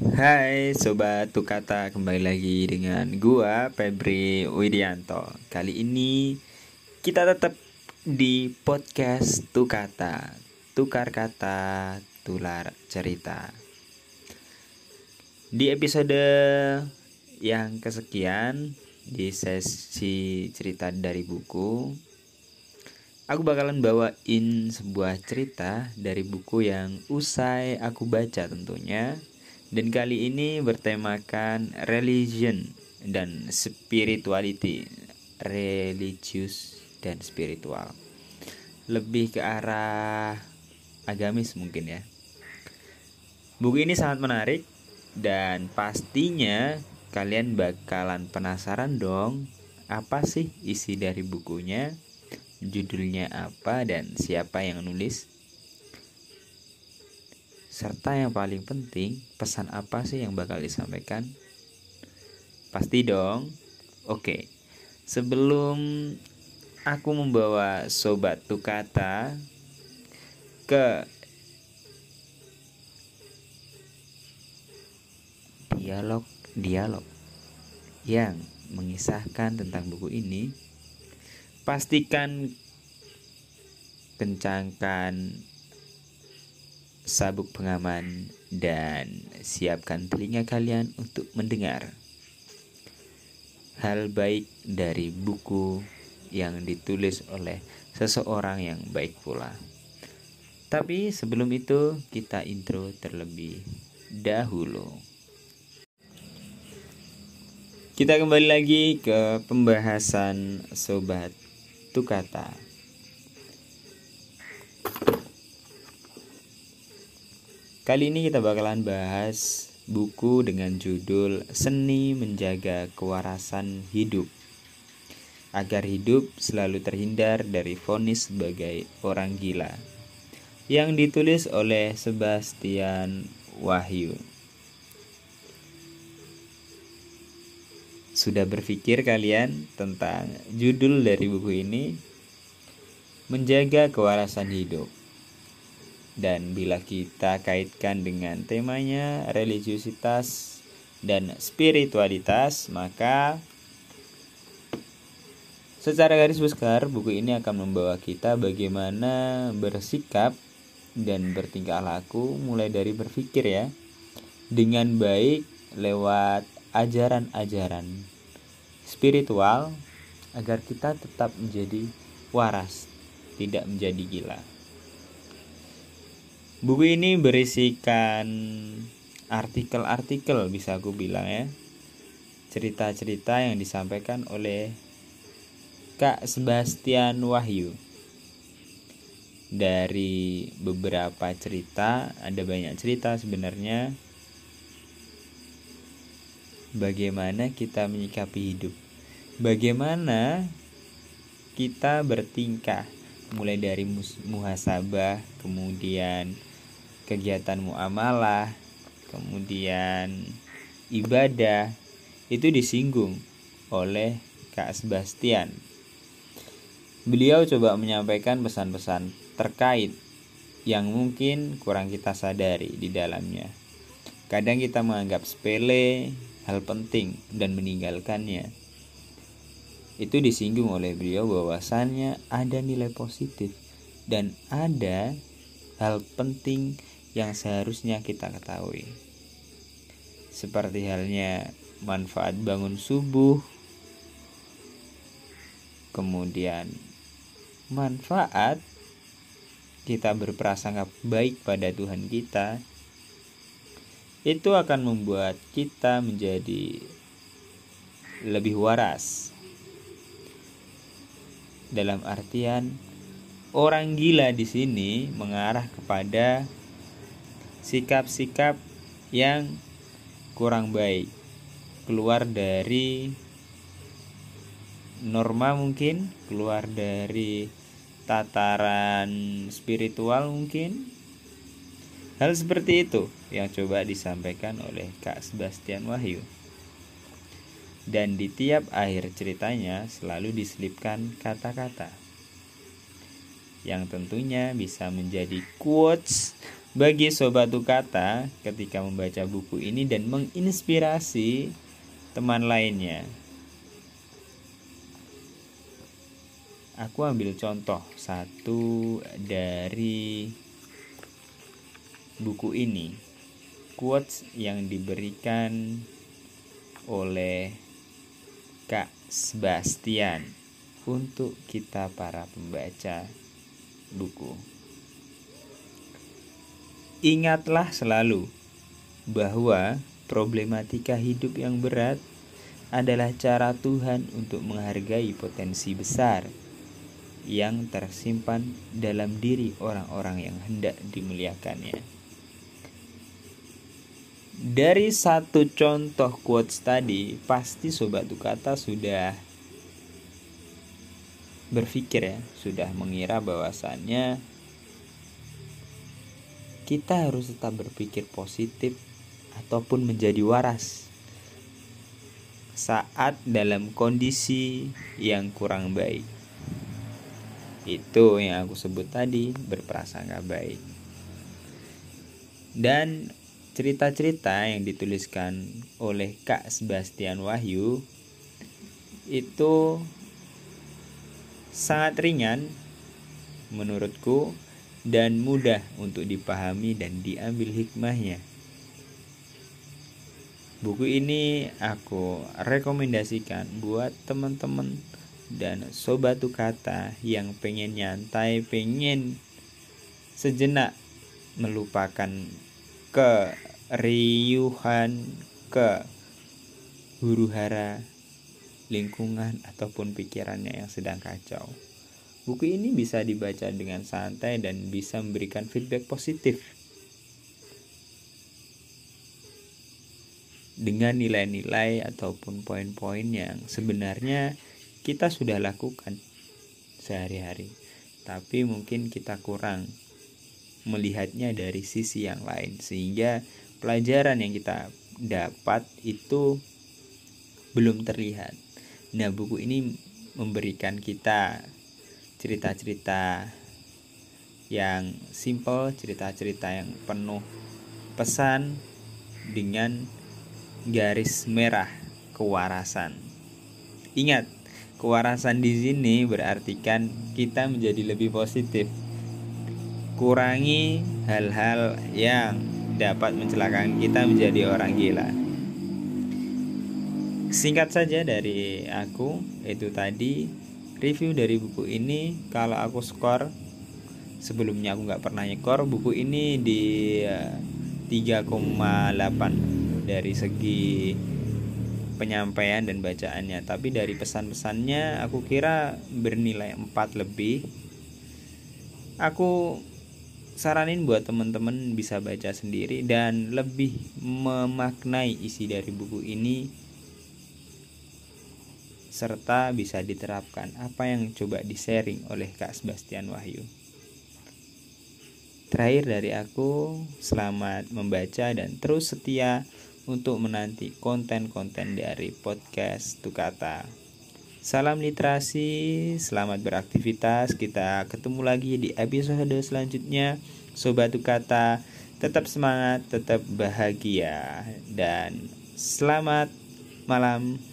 Hai Sobat Tukata kembali lagi dengan gua Febri Widianto. Kali ini kita tetap di podcast Tukata Tukar kata, tular cerita. Di episode yang kesekian Di sesi cerita dari buku Aku bakalan bawain sebuah cerita dari buku yang usai aku baca tentunya dan kali ini bertemakan religion dan spirituality, religius dan spiritual. Lebih ke arah agamis mungkin ya. Buku ini sangat menarik dan pastinya kalian bakalan penasaran dong apa sih isi dari bukunya, judulnya apa dan siapa yang nulis serta yang paling penting, pesan apa sih yang bakal disampaikan? Pasti dong. Oke. Sebelum aku membawa sobat Tukata ke dialog-dialog yang mengisahkan tentang buku ini, pastikan kencangkan sabuk pengaman, dan siapkan telinga kalian untuk mendengar hal baik dari buku yang ditulis oleh seseorang yang baik pula. Tapi sebelum itu, kita intro terlebih dahulu. Kita kembali lagi ke pembahasan sobat Tukata. Kali ini kita bakalan bahas buku dengan judul Seni Menjaga Kewarasan Hidup agar hidup selalu terhindar dari vonis sebagai orang gila yang ditulis oleh Sebastian Wahyu. Sudah berpikir kalian tentang judul dari buku ini? Menjaga kewarasan hidup. Dan bila kita kaitkan dengan temanya religiusitas dan spiritualitas, maka secara garis besar buku ini akan membawa kita bagaimana bersikap dan bertingkah laku mulai dari berpikir ya dengan baik lewat ajaran-ajaran spiritual agar kita tetap menjadi waras, tidak menjadi gila. Buku ini berisikan artikel-artikel bisa aku bilang ya. Cerita-cerita yang disampaikan oleh Kak Sebastian Wahyu. Dari beberapa cerita, ada banyak cerita sebenarnya. Bagaimana kita menyikapi hidup? Bagaimana kita bertingkah mulai dari muhasabah, kemudian kegiatan muamalah, kemudian ibadah itu disinggung oleh Kak Sebastian. Beliau coba menyampaikan pesan-pesan terkait yang mungkin kurang kita sadari di dalamnya. Kadang kita menganggap sepele hal penting dan meninggalkannya. Itu disinggung oleh beliau bahwasannya ada nilai positif dan ada hal penting yang seharusnya kita ketahui. Seperti halnya manfaat bangun subuh, kemudian manfaat kita berprasangka baik pada Tuhan kita, itu akan membuat kita menjadi lebih waras. Dalam artian, orang gila di sini mengarah kepada sikap-sikap yang kurang baik. Keluar dari norma mungkin keluar dari tataran spiritual mungkin. Hal seperti itu yang coba disampaikan oleh Kak Sebastian Wahyu. Dan di tiap akhir ceritanya selalu diselipkan kata-kata. Yang tentunya bisa menjadi quotes bagi sobat kata ketika membaca buku ini dan menginspirasi teman lainnya. Aku ambil contoh satu dari buku ini. Quotes yang diberikan oleh Kak Sebastian untuk kita para pembaca buku. Ingatlah selalu bahwa problematika hidup yang berat adalah cara Tuhan untuk menghargai potensi besar yang tersimpan dalam diri orang-orang yang hendak dimuliakannya. Dari satu contoh quotes tadi, pasti sobat Tukata sudah berpikir ya, sudah mengira bahwasannya kita harus tetap berpikir positif ataupun menjadi waras saat dalam kondisi yang kurang baik. Itu yang aku sebut tadi, berprasangka baik. Dan cerita-cerita yang dituliskan oleh Kak Sebastian Wahyu itu sangat ringan menurutku dan mudah untuk dipahami dan diambil hikmahnya. Buku ini aku rekomendasikan buat teman-teman dan sobat kata yang pengen nyantai, pengen sejenak melupakan keriuhan, ke huru hara lingkungan ataupun pikirannya yang sedang kacau. Buku ini bisa dibaca dengan santai dan bisa memberikan feedback positif. Dengan nilai-nilai ataupun poin-poin yang sebenarnya kita sudah lakukan sehari-hari, tapi mungkin kita kurang melihatnya dari sisi yang lain, sehingga pelajaran yang kita dapat itu belum terlihat. Nah, buku ini memberikan kita cerita-cerita yang simple, cerita-cerita yang penuh pesan dengan garis merah kewarasan. Ingat, kewarasan di sini berarti kan kita menjadi lebih positif. Kurangi hal-hal yang dapat mencelakakan kita menjadi orang gila. Singkat saja dari aku, itu tadi review dari buku ini kalau aku skor sebelumnya aku nggak pernah nyekor buku ini di 3,8 eh, dari segi penyampaian dan bacaannya. Tapi dari pesan-pesannya aku kira bernilai 4 lebih. Aku saranin buat teman-teman bisa baca sendiri dan lebih memaknai isi dari buku ini serta bisa diterapkan apa yang coba di-sharing oleh Kak Sebastian Wahyu. Terakhir dari aku, selamat membaca dan terus setia untuk menanti konten-konten dari podcast Tukata. Salam literasi, selamat beraktivitas. Kita ketemu lagi di episode selanjutnya. Sobat Tukata, tetap semangat, tetap bahagia dan selamat malam.